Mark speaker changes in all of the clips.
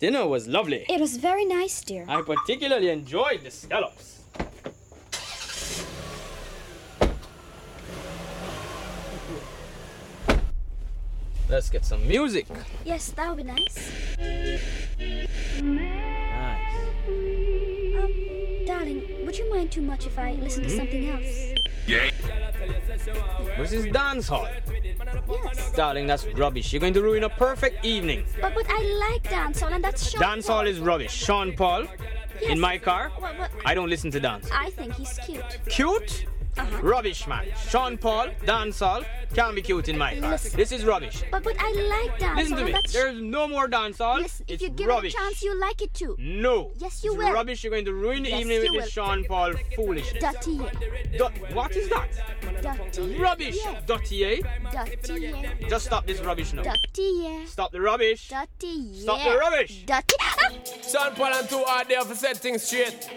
Speaker 1: Dinner was lovely.
Speaker 2: It was very nice, dear.
Speaker 1: I particularly enjoyed the scallops. Let's get some music.
Speaker 2: Yes, that would be nice.
Speaker 1: Nice.
Speaker 2: Um, darling, would you mind too much if I listen to something else? Yeah.
Speaker 1: This is dance hall.
Speaker 2: Yes.
Speaker 1: Darling, that's rubbish. You're going to ruin a perfect evening.
Speaker 2: But but I like dancehall, and that's Sean
Speaker 1: Dance hall is rubbish. Sean Paul
Speaker 2: Yes.
Speaker 1: in my car.
Speaker 2: What, what?
Speaker 1: I don't listen to dance.
Speaker 2: I think he's cute.
Speaker 1: Cute?
Speaker 2: Uh-huh.
Speaker 1: Rubbish, man. Sean Paul, dance hall, can't be cute in my car.
Speaker 2: Listen.
Speaker 1: This is rubbish.
Speaker 2: But but I like dancehall.
Speaker 1: Listen to me.
Speaker 2: That's
Speaker 1: There's no more dance hall.
Speaker 2: Listen, if
Speaker 1: it's
Speaker 2: you give
Speaker 1: rubbish.
Speaker 2: it a chance, you'll like it too.
Speaker 1: No.
Speaker 2: Yes, you
Speaker 1: it's
Speaker 2: will.
Speaker 1: rubbish. You're going to ruin the
Speaker 2: Yes,
Speaker 1: evening with
Speaker 2: you
Speaker 1: this
Speaker 2: will.
Speaker 1: Sean Paul foolishness.
Speaker 2: Dirty,
Speaker 1: Du- what is that?
Speaker 2: dirty.
Speaker 1: Rubbish.
Speaker 2: Yeah.
Speaker 1: Dirty, eh? Just stop this rubbish now.
Speaker 2: Dirty, yeah.
Speaker 1: Stop the rubbish.
Speaker 2: Dirty, yeah.
Speaker 1: Stop the rubbish.
Speaker 2: Dirty.
Speaker 3: Sean Paul and two are there for setting things straight.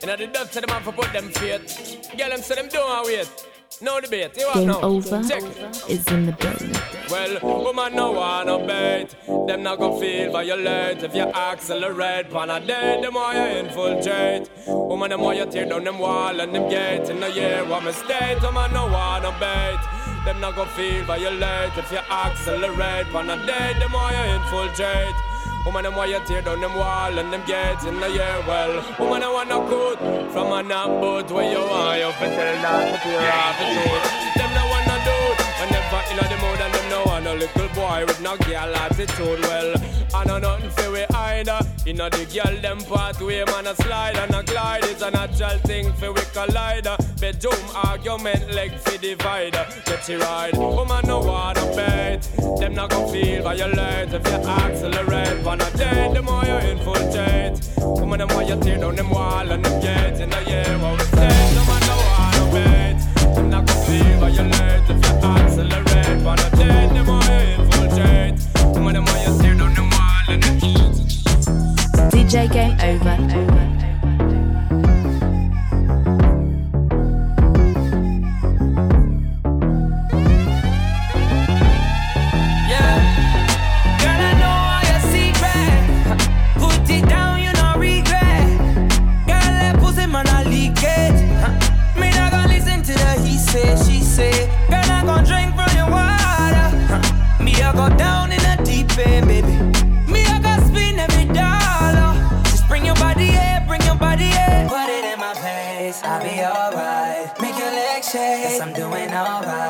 Speaker 3: You know the dub to them have for put them faith. Get them say them don't wait. No debate. You
Speaker 4: Game
Speaker 3: now?
Speaker 4: over
Speaker 3: Check
Speaker 4: is in the building.
Speaker 3: Well, woman no wanna bait. Them not gonna feel violate if you accelerate. Pan a day, them why you infiltrate. Woman, them why you tear down them wall and them gate. In the year, what mistake? Woman no wanna bait. Them not gonna feel violate if you accelerate. Pan a day, them why you infiltrate. Woman, them why you tear down them wall and them gates in the year. Well, woman, I want no good from a knock boat where you want you fi tell that to tear off the. Whenever in the mood and them no want a little boy with no girl attitude. Well, I know nothing for we either. Know the girl them pathway man a slide and a glide. It's a natural thing for we collide. Bedroom argument leg for divider. Get you right, woman no wanna bet. Them not gonna feel violate if you accelerate. On a day, the more you infiltrate. Woman, the more you tear down them wall and them gates. In the year, what we say, no man no wanna bet.
Speaker 4: DJ Game Over.
Speaker 5: Yeah. Alright.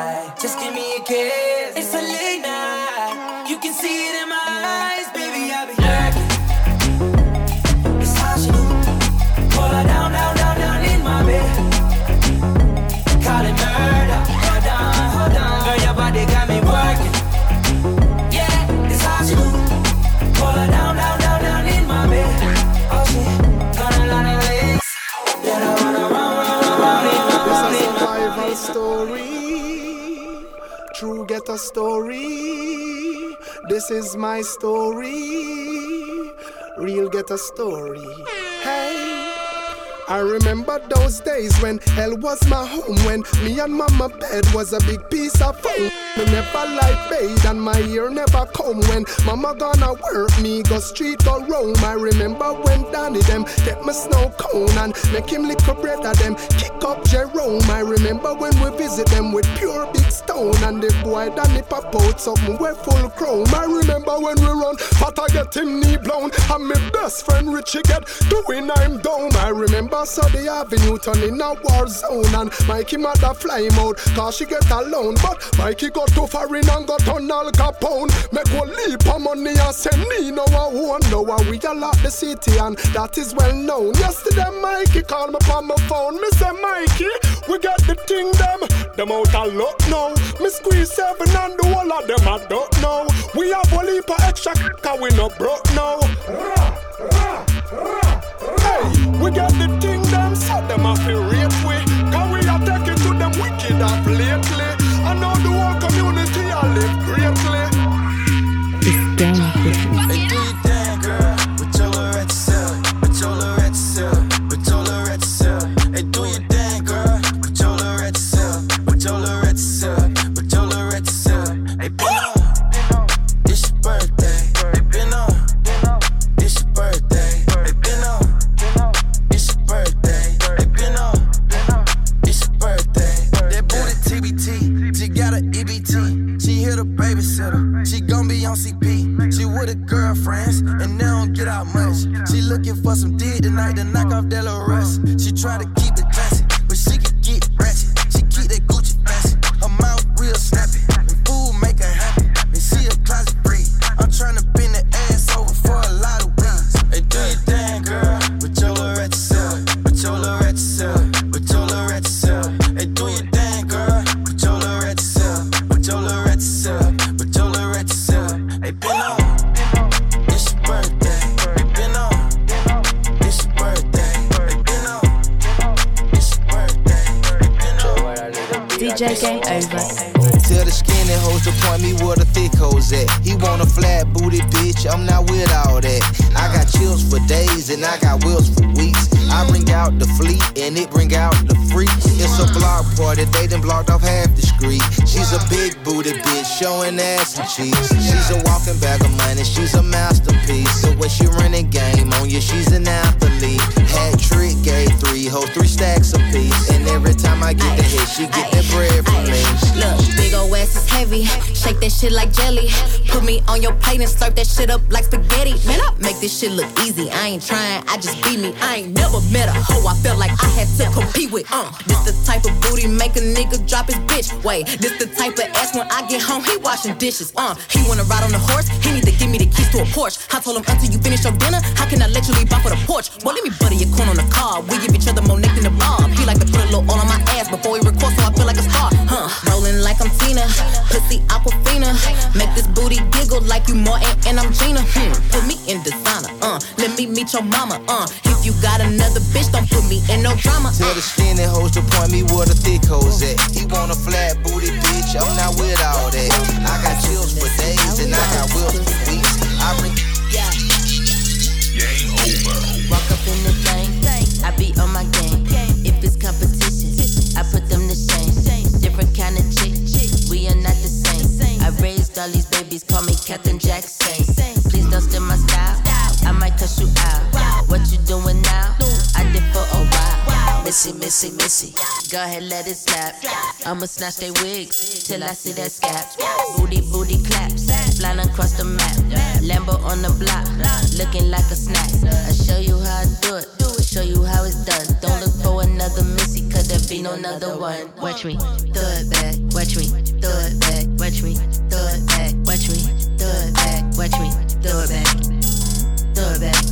Speaker 5: A
Speaker 6: story. This is my story. Real get a story. Hey. I remember those days when hell was my home. When me and mama bed was a big piece of foam. Me never like bathe and my ear never comb. When mama gonna work me, go street go roam. I remember when Danny them get me snow cone and make him lick a bread of them. Kick up Jerome. I remember when we visit them with pure big stone and the boy Danny pop out something we full chrome. I remember when we run, but I get him knee blown and my best friend Richie get doing I'm down. I remember so the avenue turn in a war zone and Mikey mother fly him cause she get alone. But Mikey got too far in and got on Al Capone. Make one leap of money and send me no one. No one we a lot the city and that is well known. Yesterday Mikey called me on my phone. Me say Mikey, we got the thing them. Them out a lot now. Me squeeze seven and the whole of them I don't know. We have a leap of extra cause we no broke now. Hey, we got the thing them, so them have to rate we. Cause we are taking to them wicked up lately.
Speaker 7: Cheeks. She's a walking bag of money, she's a masterpiece. So when she run running game on you, she's an athlete. Hat trick, gave three hoes, three stacks apiece. And every time I get the hit, she get that bread from me.
Speaker 8: Look, big ol' ass is heavy. Shake that shit like jelly. Put me on your plate and slurp that shit up like spaghetti. Man, I make this shit look easy. I ain't trying, I just be me. I ain't never met a hoe I felt like I had to compete with. Uh, this the type of booty make a nigga drop his bitch. Wait, this the type of ass when I get home, he washing dishes. Uh, he wanna ride on the horse, he need to give me the keys to a Porsche. I told him until you finish your dinner, how can I let you leave off for the porch? Well, let me butter your corn on the car. We give each other more neck than the bob. He like to put a little oil on my ass before he records, so I feel like a star. Huh? Rolling like I'm Tina, pussy Aquafina. Make this booty giggle like you Martin and I'm Gina. Hmm, put me in designer. Uh, let me meet your mama. Uh, if you got another bitch, don't put me in no drama.
Speaker 7: Tell the skinny hoes to point me where the thick hoes at. He want a flat booty bitch, I'm not with all that. I got chills for days and I got wheels for weeks. I bring yeah. Game over.
Speaker 9: Walk up in the thing, I be on my game. If it's competition, I put them to shame. Different kind of chick, we are not the same. I raised all these babies, call me Captain Jackson. Please don't steal my style, I might cuss you out. What you doing Missy, missy, missy. Go ahead, let it snap. I'ma snatch they wigs till I see that scap. Booty, booty claps, flying across the map. Lambo on the block, looking like a snack. I show you how I do it, show you how it's done. Don't look for another missy, cause there be no another one. Watch me, throw it back, watch me, throw it back, watch me, throw it back, watch me, throw it back, watch me, throw it back, throw it back,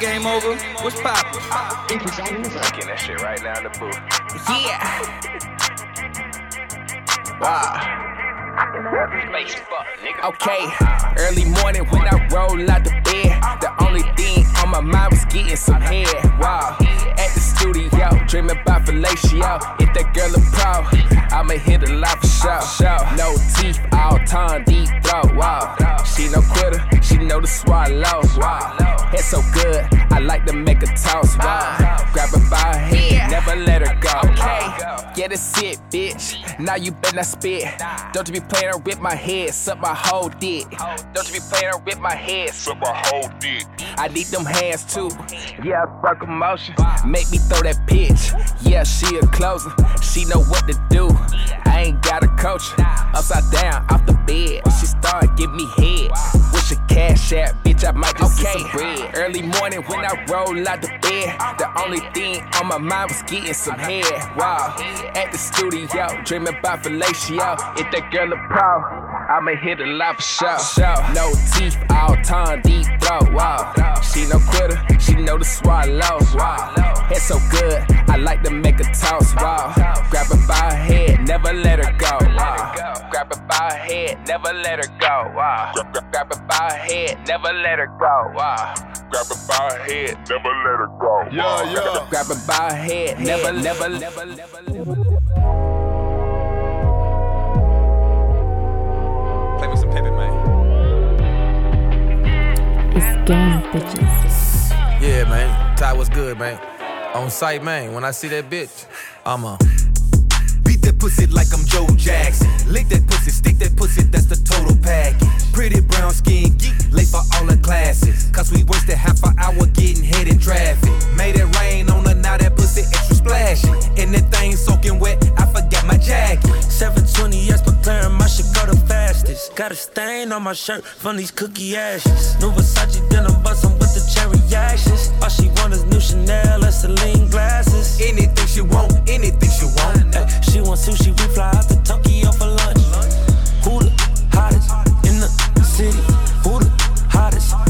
Speaker 10: Game Over. What's poppin'?
Speaker 11: Fucking that shit right now in the booth.
Speaker 10: Yeah.
Speaker 11: Wow.
Speaker 12: Okay, early morning when I roll out the bed, the only thing on my mind was getting some head. Wow, at the studio, dreaming about fellatio. If that girl a pro, I'ma hit a lot for sure. No teeth, all tongue, deep throat. Wow, she no quitter, she know to swallow. Wow, head so good, I like to make a toss. Wow, grab her by her head, never let her go. Okay, get a sit, bitch. Now you better not spit. Don't you be playing around with my head, suck my whole dick. Don't you be playing around with my head, suck my whole dick. I need them hands too. Yeah, circle motion. Make me throw that pitch. Yeah, she a closer. She know what to do. I ain't got a coach. Upside down, off the bed. She started give me head. Wish a cash app, bitch. I might just okay. some bread. Early morning when I roll out the bed. The only thing on my mind was getting some head. Wow. At the studio, dreaming about fellatio. If that girl a pro, I'ma hit a lot for sure. No teeth, all tongue, deep throat. Wow. She no quitter, she know to swallow. Wow. Head so good, I like to make a toss. Wow. Grab her by her head, never let her go. Wow. Grab her by her head, never let her go. Wow. Grab her by her head, never let her go. Wow. Grab her by her head, never let her go. Yeah, yeah. Grab her by her head, never, never, never, never, never.
Speaker 4: Game, bitches.
Speaker 13: Yeah, man. Ty was good, man. On site, man. When I see that bitch, I'ma
Speaker 14: Beat
Speaker 13: that pussy like I'm Joe Jackson. Lick that pussy, stick that pussy, that's the total package. Pretty brown skin, geek, late for all the classes. Cause we wasted half an hour getting hit in traffic. Made it rain on her, now that pussy extra thing soaking wet, I forgot my jacket.
Speaker 9: 720S, yes, but clearing my shit go the fastest. Got a stain on my shirt from these cookie ashes. New Versace denim bustin' with the cherry ashes. All she want is new Chanel and Celine glasses.
Speaker 13: Anything she want, anything she want.
Speaker 9: Ay, she want sushi, we fly out to Tokyo for lunch. Who the hottest in the city? Who the hottest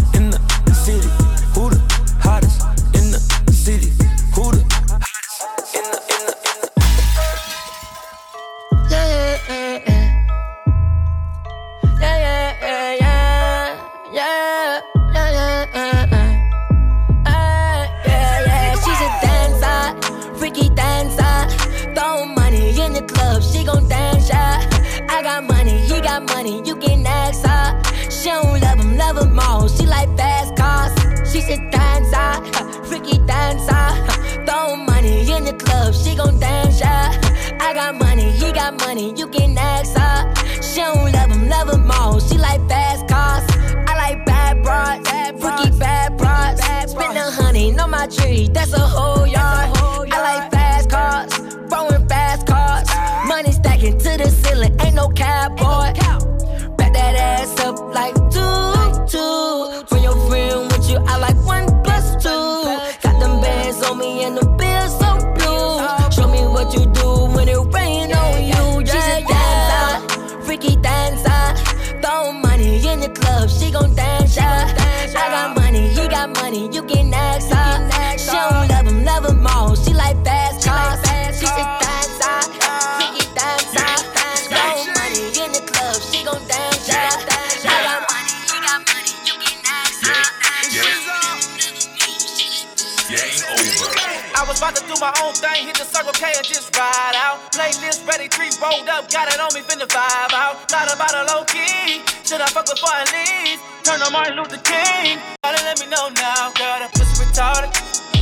Speaker 15: out. Playlist ready, three rolled up, got it on me, finna vibe out. Thought about a low key, should I fuck before I leave? Turn on Martin Luther King. Gotta let me know now, girl, that pussy retarded.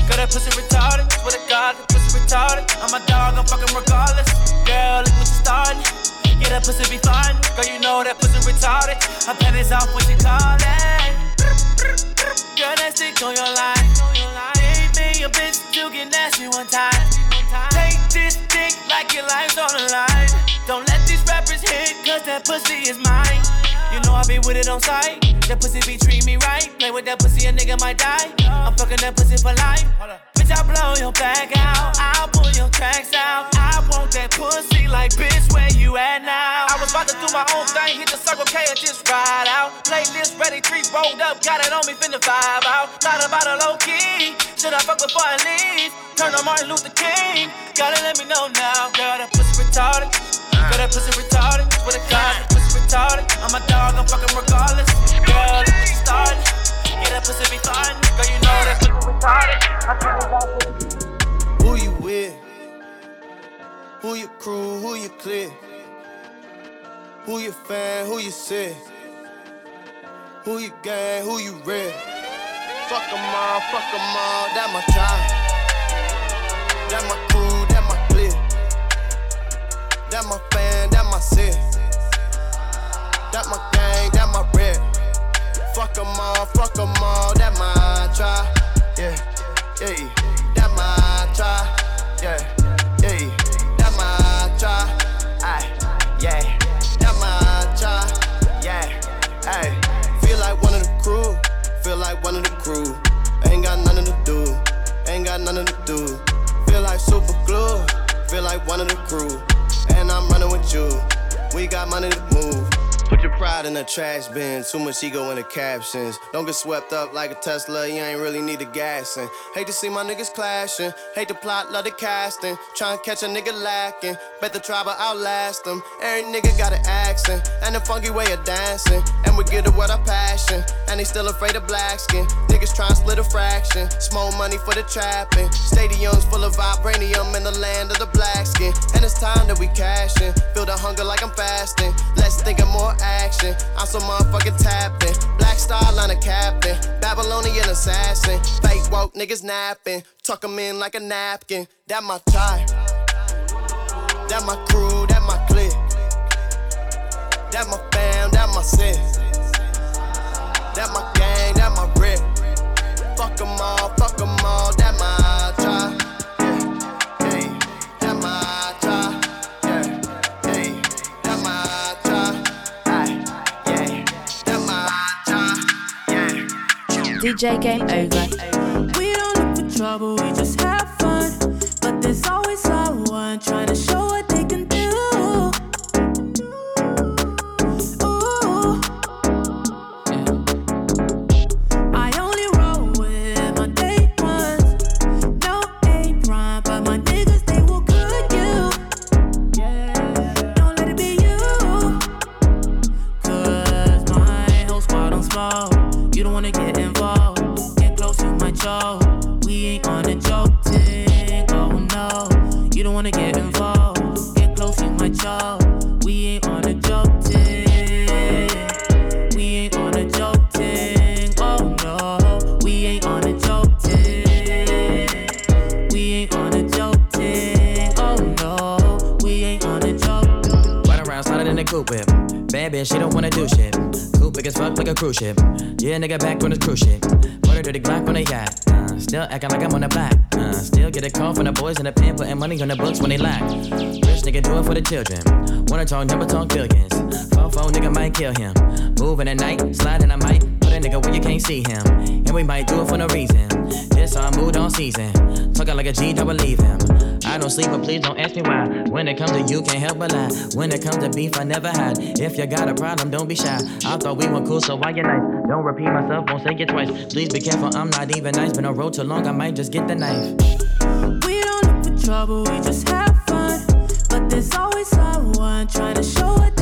Speaker 15: Girl, that pussy retarded. Swear to God, that pussy retarded. I'm a dog, I'm fucking regardless. Girl, look what you starting. Yeah, that pussy be fine. Girl, you know that pussy retarded. Her panties off when she callin'. Girl, that stick on your line. Gave me a bitch to get nasty one time. Take this like your life's on the line. Don't let these rappers hit, cause that pussy is mine. You know I be with it on sight. That pussy be treating me right. Play with that pussy, a nigga might die. I'm fucking that pussy for life. Bitch, I'll blow your back out. I'll pull your tracks out. I want that pussy like bitch, where you at now? I was about to do my own thing, hit the circle K and just ride out. Playlist ready, three rolled up, got it on me, finna vibe out. Thought about a low key. Should I fuck before I leave? Turn on Martin Luther King. Gotta let me know now, girl, that pussy retarded. Girl, that pussy retarded. Swear to God, pussy retarded. I'm a dog, I'm fucking regardless. Girl, look what you started. Yeah, that pussy be fine. Girl, you know that pussy retarded. I tell you
Speaker 16: Who you with? Who your crew? Who you clear? Who your fan? Who you sick? Who you gang? Who you real? Fuck 'em all, fuck 'em all. That my child. That my crew, clique. That my fan, that my sis. That my gang, that my red. Fuck 'em all, fuck 'em all. That my tribe. Yeah, yeah. That my tribe. Yeah, yeah. That my tribe. Aye, yeah. That my tribe. Yeah, hey. Feel like one of the crew. Feel like one of the crew. Ain't got nothing to do. Ain't got nothing to do. Feel like super glue. Feel like one of the crew. With you. We got money to move. Put your pride in the trash bin. Too much ego in the captions. Don't get swept up like a Tesla. You ain't really need a gassing. Hate to see my niggas clashing. Hate the plot, love the casting. Tryna catch a nigga lacking. Bet the tribe will outlast them. Every nigga got an accent and a funky way of dancing. And we get it with our passion. And they still afraid of black skin. Niggas try tryna split a fraction. Small money for the trapping. Stadiums full of vibranium in the land of the black skin. And it's time that we cashin'. Feel the hunger like I'm fasting. Let's think of more action. I'm so motherfucking tapping. Black star line of captain. Babylonian assassin. Fake woke niggas napping. Tuck 'em in like a napkin. That my type. That my crew, that my clique. That my fam, that my set. That my Fuck 'em all, fuck 'em all, that my tribe. Yeah, hey, that my tribe. Yeah, hey, that my tribe. Aye, yeah, that my tribe.
Speaker 4: DJ Game Over.
Speaker 17: We don't look for trouble, we just have fun. But there's always someone trying to show what
Speaker 18: cruise ship. Yeah, nigga back on the cruise ship. Put her to the Glock on the yacht. Uh, still acting like I'm on the back. Uh, still get a call from the boys in the pen, putting money on the books when they lack. Rich nigga do it for the children. Wanna talk, never talk billions. Phone phone nigga might kill him. Moving at night, sliding I might. Put a nigga where you can't see him. And we might do it for no reason. This our mood on season. Talking like a G, don't believe him. I don't sleep, but please don't ask me why. When it comes to you, can't help but lie. When it comes to beef, I never hide. If you got a problem, don't be shy. I thought we were cool, so why you nice? Don't repeat myself, won't say it twice. Please be careful, I'm not even nice. Been on road too long, I might just get the knife.
Speaker 17: We don't look for trouble, we just have fun. But there's always someone trying to show what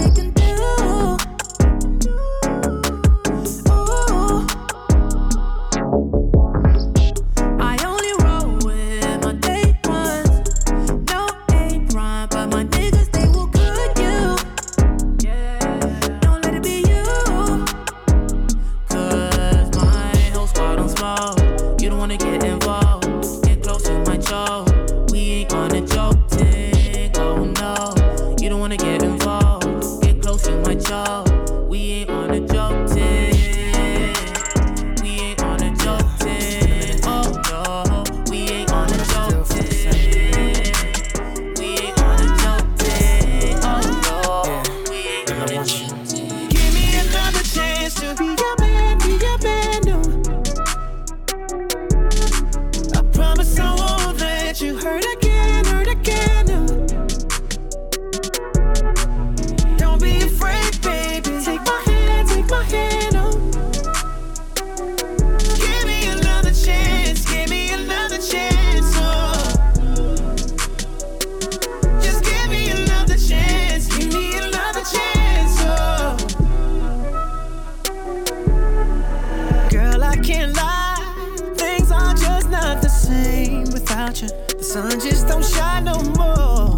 Speaker 19: without. The sun just don't shine no more.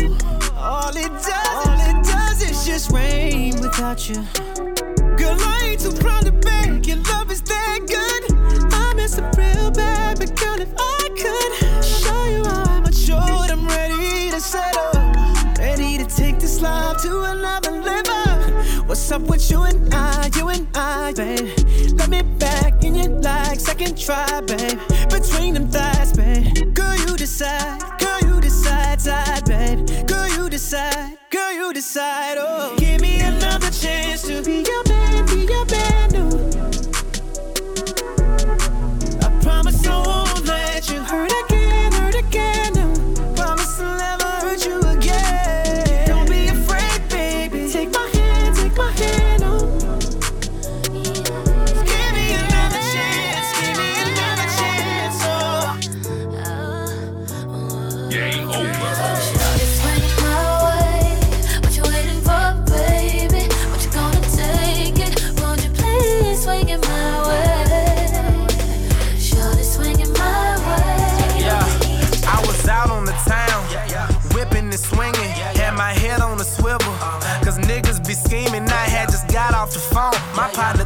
Speaker 19: All it does, all it does is just rain without you. Girl, I ain't too proud to beg. Your love is that good. I miss it real bad, but girl, if I could show you how I'm matured, I'm ready to settle. Ready to take this life to another level. What's up with you and I, you and I, babe? Let me back in your like second try, babe. Between them thighs, babe. Decide. Girl, you decide, side, babe. Girl, you decide. Girl, you decide. Oh,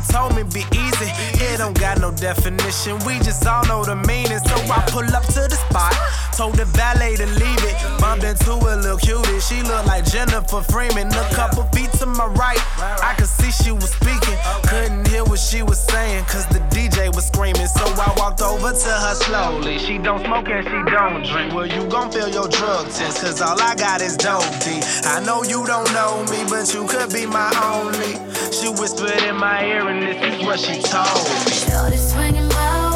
Speaker 19: told me be easy. It don't
Speaker 20: got no
Speaker 21: definition. We just all know the meaning. So I pull up to the spot. Told the valet to leave it. Bumped into a little cutie. Jennifer Freeman. A couple feet to my right. I could see she was speaking. Couldn't hear what she was saying. Cause the DJ was screaming. So I walked over to her slowly. She don't smoke and she don't drink. Well, you gon' feel your drug test. Cause all I got is dope D. I know you don't know me, but you could be my only. She whispered in my ear, and this is what she told me.
Speaker 22: Shorty swinging my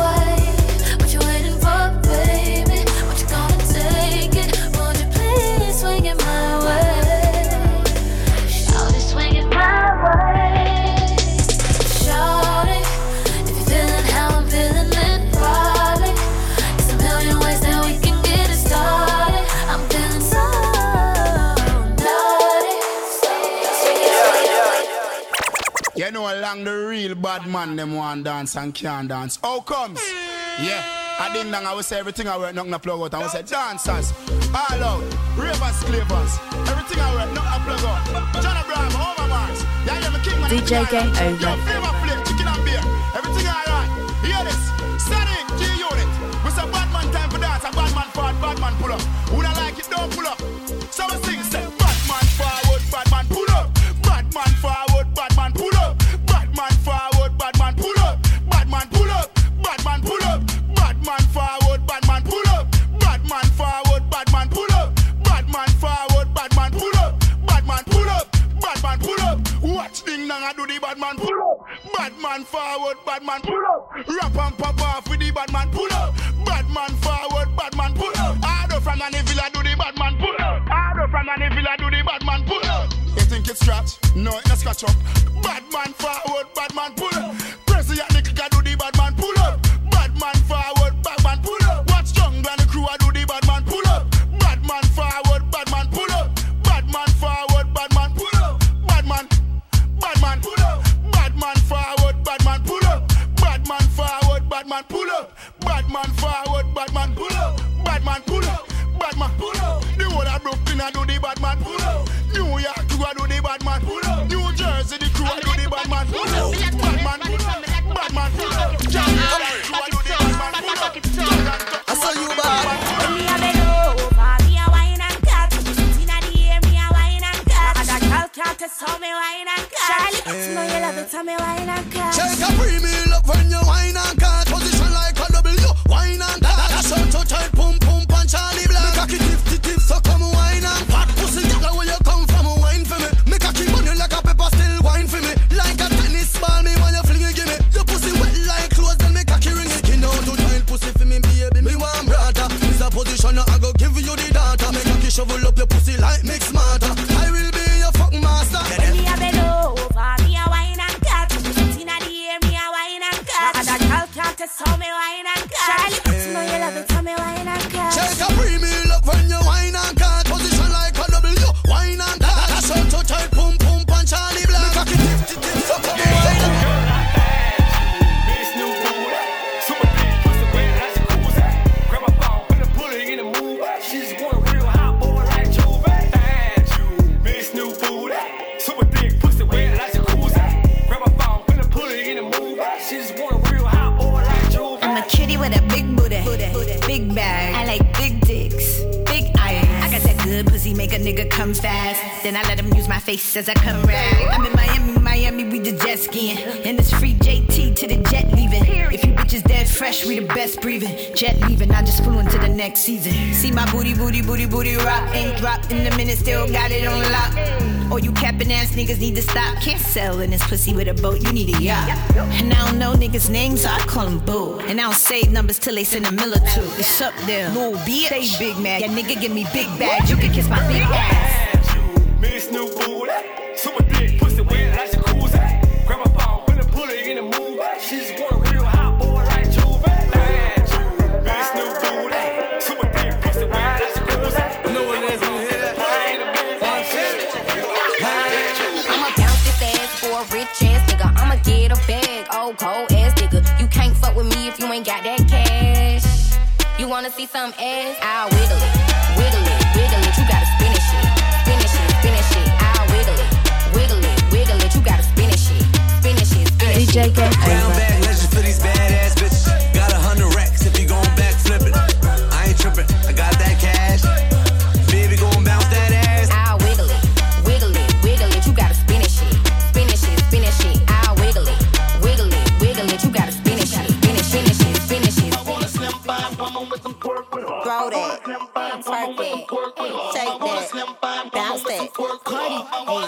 Speaker 22: naughty.
Speaker 23: Along the real bad man, them want dance and can't dance. How comes? Yeah. I ding dong, I will say everything I work, nothing I plug out. I will say dancers, all out, ravers, clavers, everything I work, nothing I plug out. John Abraham, over Mars. Yeah, yeah, my king man.
Speaker 4: DJ Game Over.
Speaker 23: Flavor play, chicken and beer, everything I alright. Hear this, static, G unit. We say bad man time for dance, and bad man forward, bad man pull up. Who don't like it, don't pull up. So we Watch ding dong I do the bad man pull up. Bad man forward, bad man pull up. Rap and pop off with the bad man pull up. Bad man forward, bad man pull up. Harder from the villa do the bad man pull up. Harder from the villa do the bad man pull up. You think it's scratch? No, it's scratch up. Bad man forward, bad man pull up. At the kicker do the bad man pull up. Bad man forward, bad man pull up. Bad man pull up. Bad man pull up. The whole of Brooklyn I do the bad man pull up. New York crew I do the bad man pull up. New Jersey the crew I do the bad man pull up. Bad man pull up. Bad man pull up. Jamaica crew I do the bad pull up.
Speaker 24: I saw you bad.
Speaker 25: Me a bend me a wine and cut. Inna the air, me a wine and cut. And a girl can't test how me wine and cut. Charlie, you know you love it, how me wine and cut.
Speaker 24: Take a premium up when you wine and cut. Position cut. That's to tight, pum pum punch Charlie Black. Make a kick tip so come wine and hot pussy. Girl, where you come from? Wine for me. Make a keep on like a pepper still wine for me. Like a tennis ball, me when you fling it, give me. Your pussy wet like clothes, then make a key ring it. You know to tight pussy for me, baby. Me want brother. This a position I go give you the data. Make a key shovel up your
Speaker 26: as I come rag. I'm in Miami, Miami, we the jet skiing. And it's free JT to the jet leaving. If you bitches dead fresh, we the best breathing. Jet leaving, I just flew into the next season. See my booty, booty, booty, booty rock. Ain't dropped in a minute, still got it on lock. Or you capping ass niggas need to stop. Can't sell in this pussy with a boat, you need a yacht. And I don't know niggas' names, so I call them boo. And I don't save numbers till they send a mill or two. It's up there, little bitch. Stay big mad. Yeah, nigga, give me big bags. You can kiss my big ass.
Speaker 27: you ain't got that cash. You wanna see some ass? I'll wiggle it, wiggle it, wiggle it. You gotta it, it, it. I'll wiggle it, wiggle it, wiggle it. You gotta it, it, it. For these badass bitches. Got
Speaker 4: a
Speaker 27: hundred
Speaker 4: racks
Speaker 28: if
Speaker 4: you
Speaker 28: gon' backflip it. I ain't
Speaker 26: trippin', I got that cash.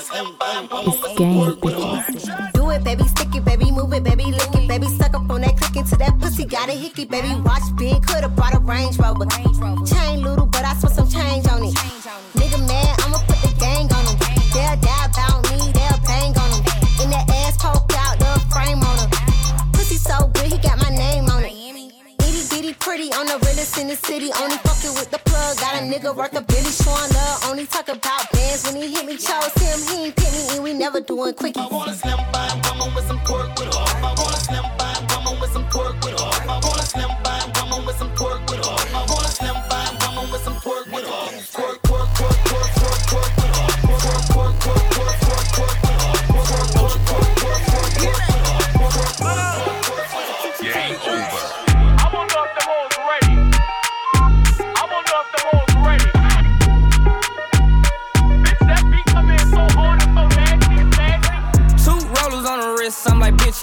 Speaker 4: It's gang, bitches.
Speaker 26: Do it, baby, stick it, baby, move it, baby, lick it, baby, suck up on that click into that pussy, got a hickey, baby, watch big, could've brought a Range Rover. Chain little, but I spent some change on it. In the city. Only fucking with the plug. Got a nigga worth a Billy showing love. Only talk about bands when he hit me. Chose him, he ain't pick me, and we never doing quickie. I want a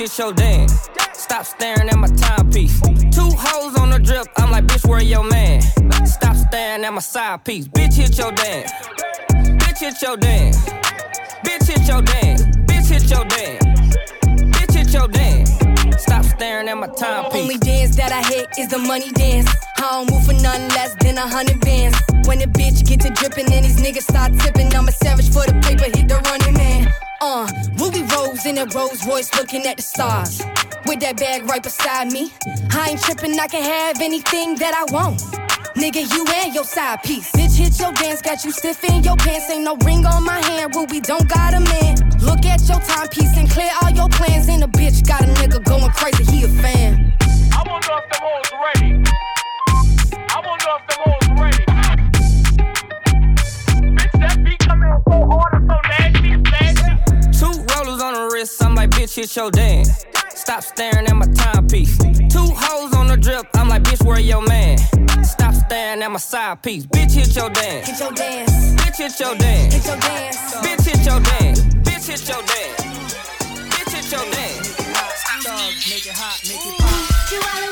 Speaker 29: Dance. Stop staring at my timepiece. Two hoes on the drip, I'm like, bitch, where your man? Stop staring at my side piece. Bitch, hit your dance. Bitch, hit your dance. Bitch, hit your dance. Bitch, hit your dance. Bitch, hit your dance. Stop staring at my timepiece.
Speaker 30: Only dance that I hit is the money dance. I don't move for nothing less than a hundred bands. When the bitch get to dripping and these niggas start tipping, I'm a savage for the paper, hit the running man. Uh, Ruby Rose in a Rolls Royce looking at the stars. With that bag right beside me. I ain't tripping, I can have anything that I want. Nigga, you and your side piece. Bitch, hit your dance, got you stiff in your pants. Ain't no ring on my hand, Ruby don't got a man. Look at your timepiece and clear all your plans. And a bitch got a nigga going crazy, he a fan.
Speaker 15: I wonder if hoes ready. I wonder if hoes ready.
Speaker 29: Like, bitch, hit your dance. Stop staring at my timepiece. Two hoes on the drip, I'm like, bitch, where your man? Stop staring at my side piece. Bitch, hit your dance.
Speaker 30: Hit your dance.
Speaker 29: Bitch, hit your dance.
Speaker 30: Hit your dance.
Speaker 29: Bitch, hit your dance. Bitch, hit your dance. Bitch, hit your dance.
Speaker 31: Make it hot, make it pop.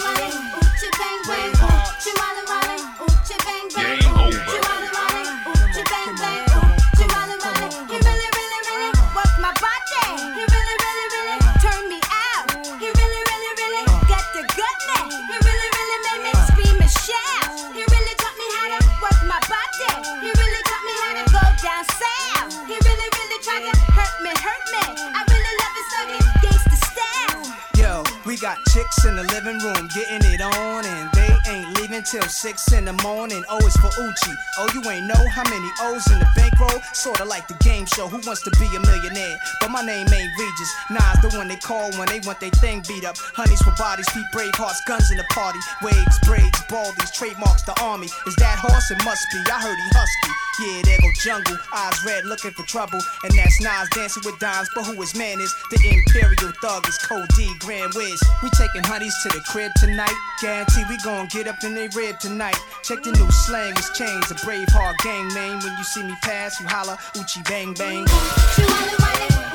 Speaker 31: Till six in the morning. Oh, it's for Oochie. Oh, you ain't know how many O's in the bankroll? Sorta like the game show, Who Wants to Be a Millionaire? But my name ain't Regis. Nas the one they call when they want their thing beat up. Honeys for bodies, feet brave hearts, guns in the party. Waves, braids, baldies, trademarks the army. Is that horse? It must be. I heard he husky. Yeah, there go jungle. Eyes red, looking for trouble. And that's Nas dancing with dimes. But who his man is? The Imperial Thug is Code D, Grand Wiz. We taking honeys to the crib tonight. Guarantee we gon' get up in they rib tonight. Check the new slang, it's changed. A brave heart gang name. When you see me pass, you holla, Oochie bang bang.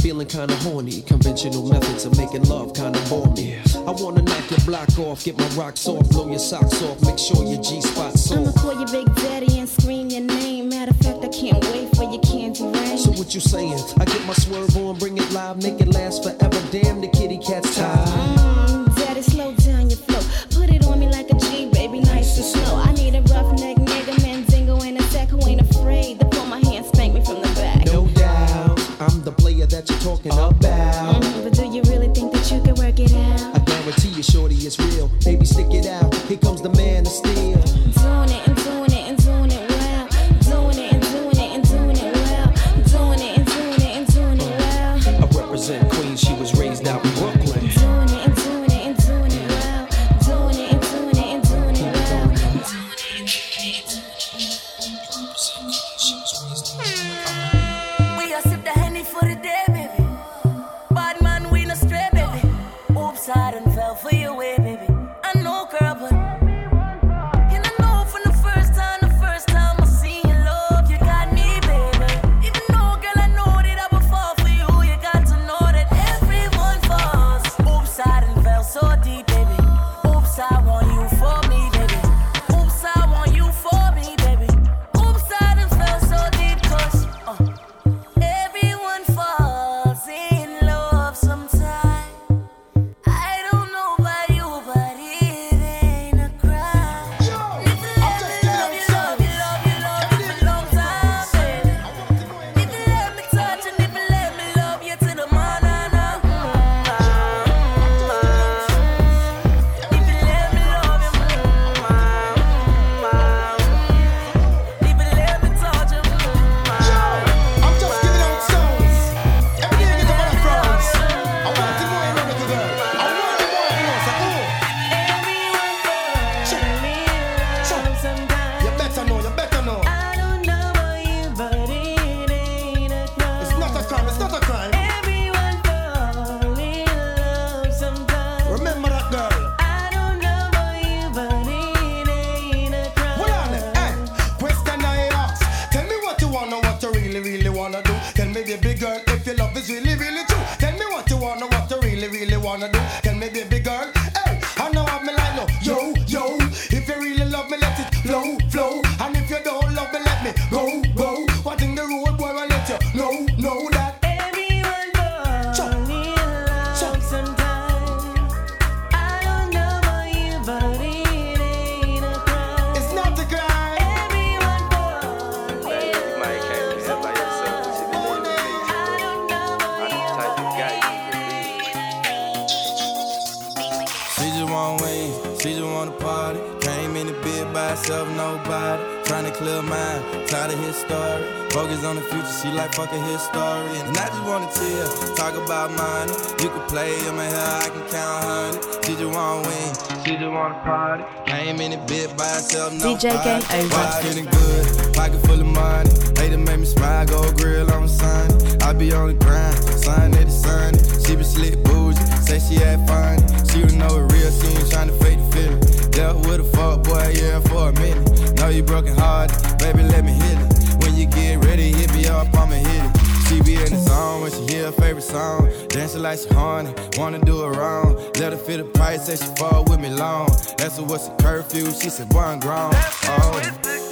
Speaker 32: Feeling kinda horny. Conventional methods of making love kinda bore me. I wanna knock your block off, get my rocks off, blow your socks off, make sure your G spot's
Speaker 33: I'ma call you Big Daddy and scream your name. Matter of fact, I can't wait for your candy rain.
Speaker 32: So what you saying? I get my swerve on, bring it live, make it last forever. Damn, the kitty cat's tired.
Speaker 33: Mm,
Speaker 34: talk about money. You can play in my hair, I can count honey. She just want wings, she just wanna party. Came in the bed by herself, nobody.
Speaker 35: DJ Game Over.
Speaker 34: Watch feeling good, pocket full of money. Lady make me smile, go grill on Sunday. I be on the grind, Sunday to Sunday. She be slick bougie, say she had fun. She would know it real, she ain't tryna fake the feeling. Dealt with a fuck boy, yeah, for a minute. Know you broken hearted, baby, let me hit it. When you get ready, hit me up, I'ma hit it. She be in the zone when she hear her favorite song. Dancing like she horny, wanna do it wrong. Let her feel the price, say she fall with me long. That's a what's a curfew, she said, boy, I'm grown. Oh.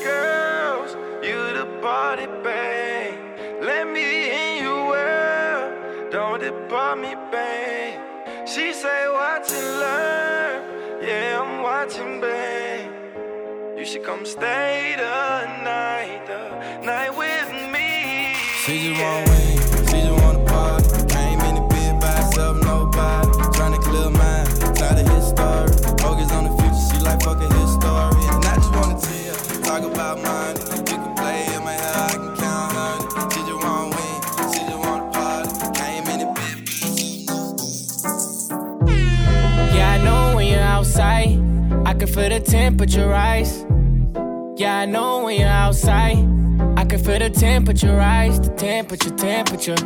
Speaker 34: girls, you the party babe. Let me in your world, don't depart me, babe. She say, watch and learn. Yeah, I'm watching, babe. You should come stay the night, the night with me. She just want wings, she just wanna party. Came in the bed by herself, nobody. Trying to clear mind, tired of his story. Focus on the future, she like fucking his story. And I just wanna tell, talk about money. You can play my I can count honey. She just want she just wanna party. Came in the bed.
Speaker 5: Yeah, I know when you're outside, I can feel the temperature rise. Yeah, I know when you're outside, Can feel the temperature rise, the temperature, temperature.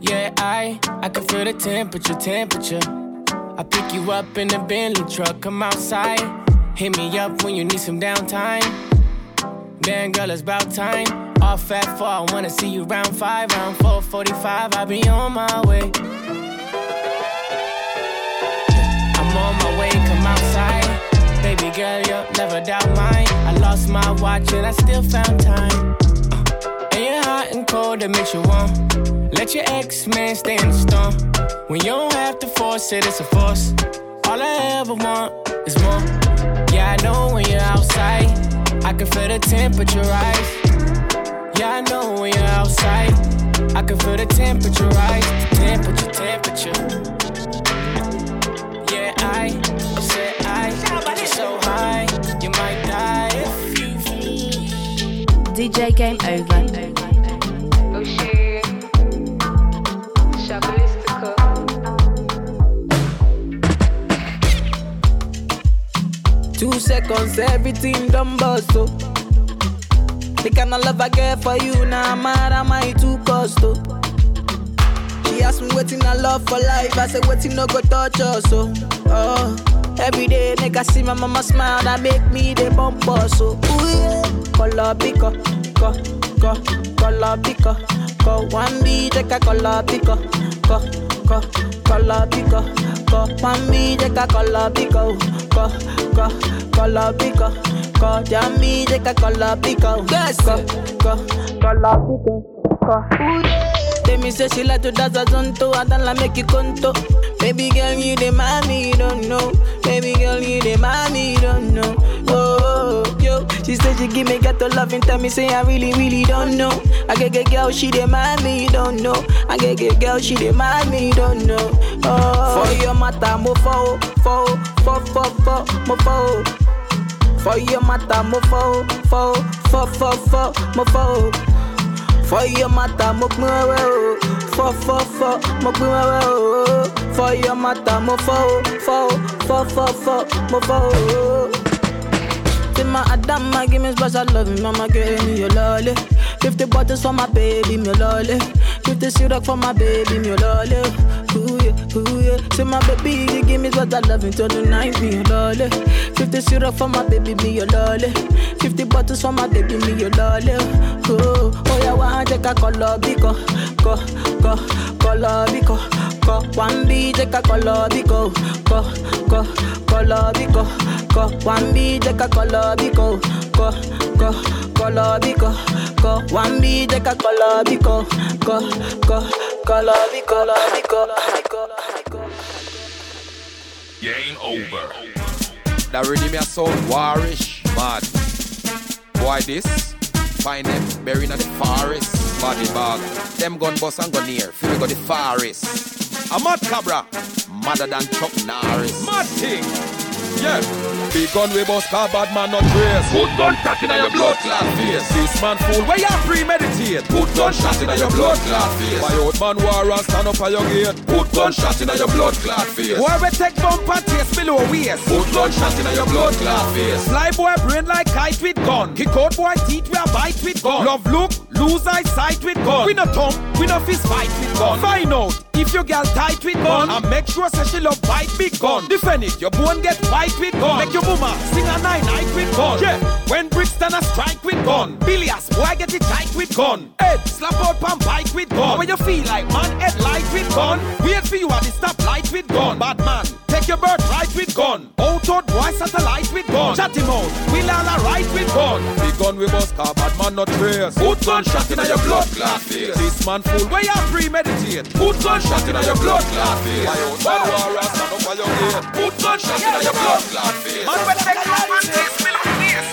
Speaker 5: Yeah, I, I can feel the temperature, temperature. I pick you up in the Bentley truck, come outside. Hit me up when you need some downtime. Damn, girl, it's about time. Off at four, I wanna see you round five, round four, 45, I'll be on my way. Girl, you'll never doubt mine. I lost my watch and I still found time. Uh, and you're hot and cold, that makes you warm. Let your ex man stay in the storm. When you don't have to force it, it's a force. All I ever want is more. Yeah, I know when you're outside, I can feel the temperature rise. Yeah, I know when you're outside, I can feel the temperature rise. The temperature, temperature. Yeah, I
Speaker 35: DJ Game Over.
Speaker 36: Oh shit.
Speaker 37: Two seconds, everything done bust, oh. The kind of love I get for you, now I'm mad, am I too cost, oh. She asked me waiting I love for life, I said waiting no go touch us, oh. oh. Every day, nigga see my mama smile, that make me the bump us, so ooh yeah. Color picker, co, co, color picker, co. One B, take a color picker, co, co, color picker, co. One B, take a color picker, co, co, color picker, co. Jammy, take a color picker, yes, co, co, color picker, co. Tell me say she like to dance a zonto, I don't like make you conto. Baby girl, you the mommy, you don't know. Baby girl, you the mommy, you don't know. Oh, oh, she said she give me ghetto love and tell me say I really, really don't know. I get get girl, she mommy, you don't know. I get get girl, she mommy, you don't know. Oh, for your matter, mo fo, fo, fo, fo, fo, mo fo. For your matter, mo fo, fo, fo, fo, fo, mo fo. For your matter, mo pin wewe o. Fọ fọ fọ, mo pin. For your matter, mo fọ o. Fọ o, fọ fọ fọ, fọ o. Say my give me special love, mama give me your lolly. Fifty bottles for my baby, me lolly. Fifty syrup for my baby, me lolly. Ooh yeah, ooh yeah. Say my baby, you give me special love until the night, me your lolly. Fifty syrup for my baby, me your lolly. Fifty bottles for my baby, me your lolly. Oh, oh yeah, one take a color biko, ko, ko, color biko, ko one B take a color biko, ko ko color biko, ko one B take a color biko, ko ko color biko, ko one B take a color biko, ko ko color biko.
Speaker 38: Game over.
Speaker 39: That really me a sound warish, mad. Boy, this? Find them buried in the forest, body bag. Them gun bust and gun near, feel we go the forest. A mad cabra, madder than Chuck Norris. Mad thing. Yeah, big gun we bust car bad man not trace. Put gun shot in your blood clot face. This man fool where you premeditate. Put gun shot in your blood clot face. My old man war and stand up at your gate. Put gun shot in your blood clot face. Boy we take bump and taste below waist. Put gun shot in your blood clot face. Fly boy brain like kite with gun. Kick out boy teeth we a bite with gun. Love look, lose eyesight with gun. We no tongue, we no fist fight with gun. Find out if your girl tight with gun and make sure say she love bite big gun. Defend it, your bone get white with gun. Make your mama sing a nine night with gun. Yeah, when Brixton a strike with gun. Billias boy get it tight with gun. Head slap out pan bike with gun. When you feel like man head light with gun. Wait for you at the stop light with gun. Bad man, take your bird right with gun. Out out boy satellite with gun. Chat him out, we'll all a right with gun. Big gun we bust car, bad man not trace. Put gun shot in your blood clot face. This man fool where you premeditate. Put gun shot in your blood clot face. My own man war and stand up on your gate. Put gun shot in your blood clot face. Man we take off and take me like this.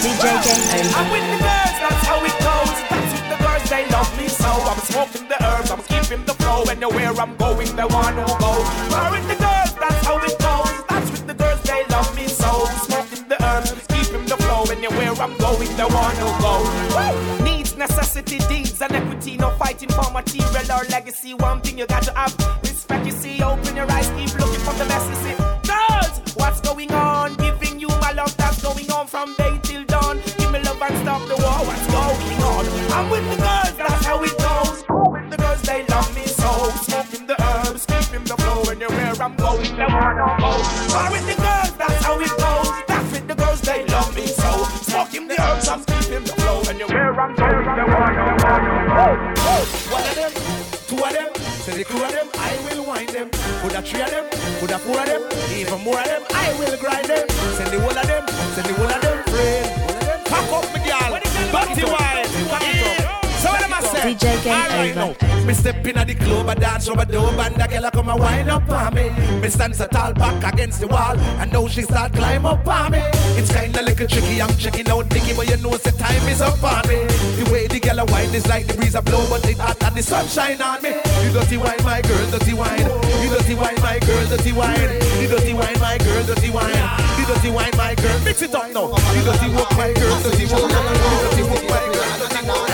Speaker 15: DJ Game I'm with the girls, that's how it goes. That's with the girls, they love me so. I'm smoking the herbs, I'm keeping the flow. Anywhere I'm going, they want to go. I'm with the girls, that's how it goes. That's with the girls, they love me so. Smoking the herbs, keeping the flow. Anywhere I'm going, they want to go. Woo! Material or legacy. One thing you got to have respect. You see, open your eyes, keep looking for the best. You see, girls, what's going on? Giving you my love that's going on from day till dawn. Give me love and stop the war. What's going on? I'm with the girls, that's how it goes. With the girls they love me so. Smoking the herbs, keeping the flow. Anywhere I'm going, they wanna go. I'm with the a three of them, put a four of them, even more of them, I will grind them. Send the whole of them,
Speaker 35: DJ Game
Speaker 15: Alright
Speaker 35: Over.
Speaker 15: now. Me step in at the club, I dance over the and the girl come and wind up on me. Me stand so tall back against the wall, and now she start climb up on me. It's kinda little tricky, I'm checking out Nicky, but you know the time is up on me. The way the girl a wine is like the breeze a blow, but it hot and the sunshine on me. You dirty wine, my girl, dirty wine. You dirty wine, my girl, dirty wine. You dirty wine, my girl, dirty wine. You dirty wine, my girl. Mix it up now. You dirty walk, my girl, dirty walk. You dirty walk, my girl, dirty walk.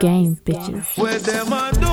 Speaker 35: game, bitches.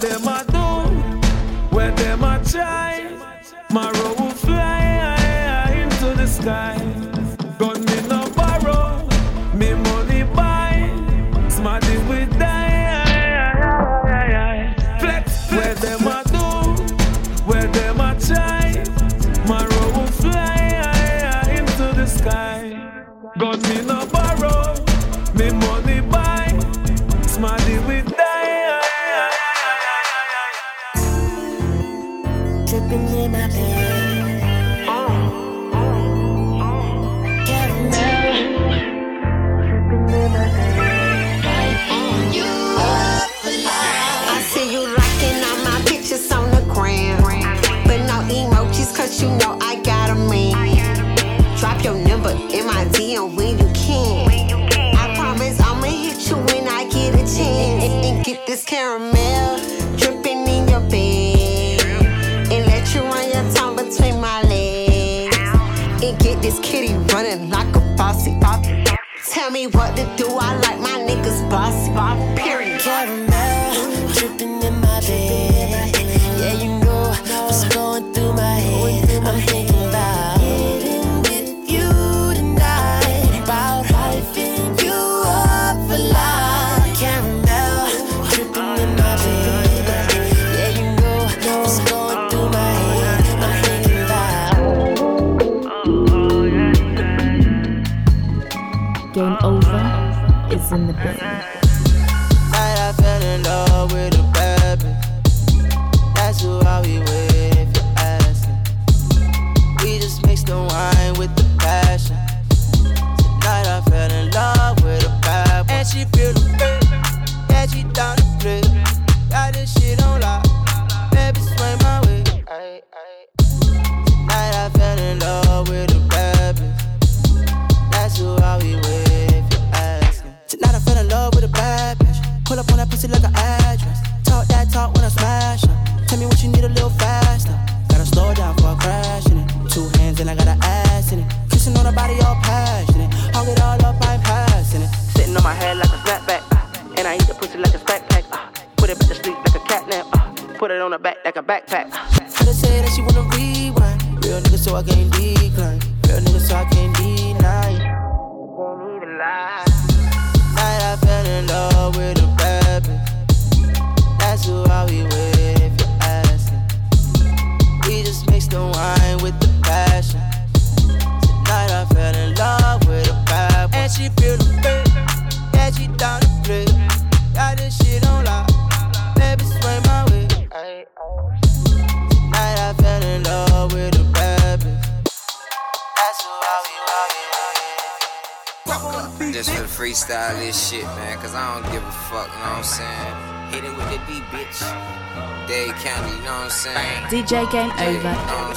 Speaker 3: them.
Speaker 19: Cause you know I got a man. Drop your number in my DM when you can. I promise I'ma hit you when I get a chance. And get this caramel dripping in your bed. And let you run your tongue between my legs. And get this kitty running like a bossy. Tell me what to do, I like
Speaker 40: J,
Speaker 35: Game Over.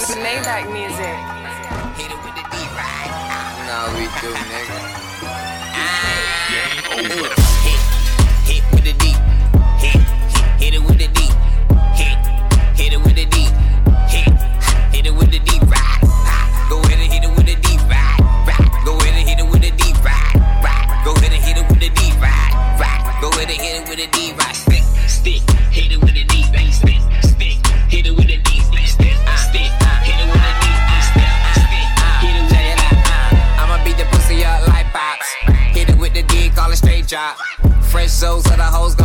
Speaker 41: Zoes of the hoes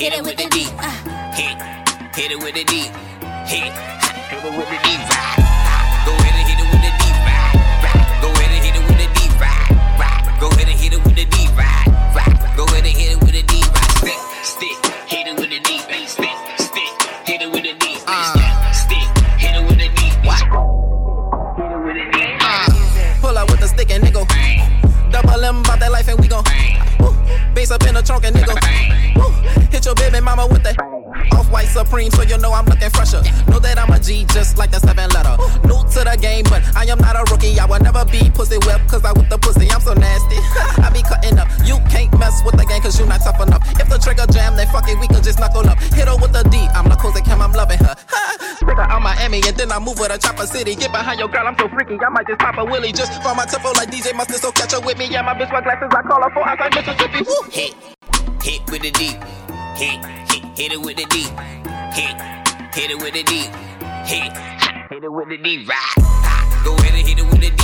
Speaker 41: Hit it with the D. Uh. Hit, hit it with the
Speaker 42: D.
Speaker 41: Hit, hit it with the
Speaker 12: D. pressure. Know that I'm a G just like a seven letter. New to the game, but I am not a rookie. I will never be pussy whipped, cause I with the pussy. I'm so nasty. I be cutting up. You can't mess with the game, cause you not tough enough. If the trigger jam, then fuck it, we could just knuckle up. Hit her with a D. I'm not closing cam, I'm loving her. Trigger out Miami, and then I move with a chopper city. Get behind your girl, I'm so freaky. I might just pop a willy just from my tempo like DJ Mustard, so catch up with me. Yeah, my bitch wear glasses, I call her for outside Mississippi. Woo.
Speaker 41: Hit, hit with the D. Hit, hit, hit it with the D. Hit. Hit it with a D. Hit. Hit it with a D. Rock. Go ahead and hit it with
Speaker 38: a
Speaker 42: D.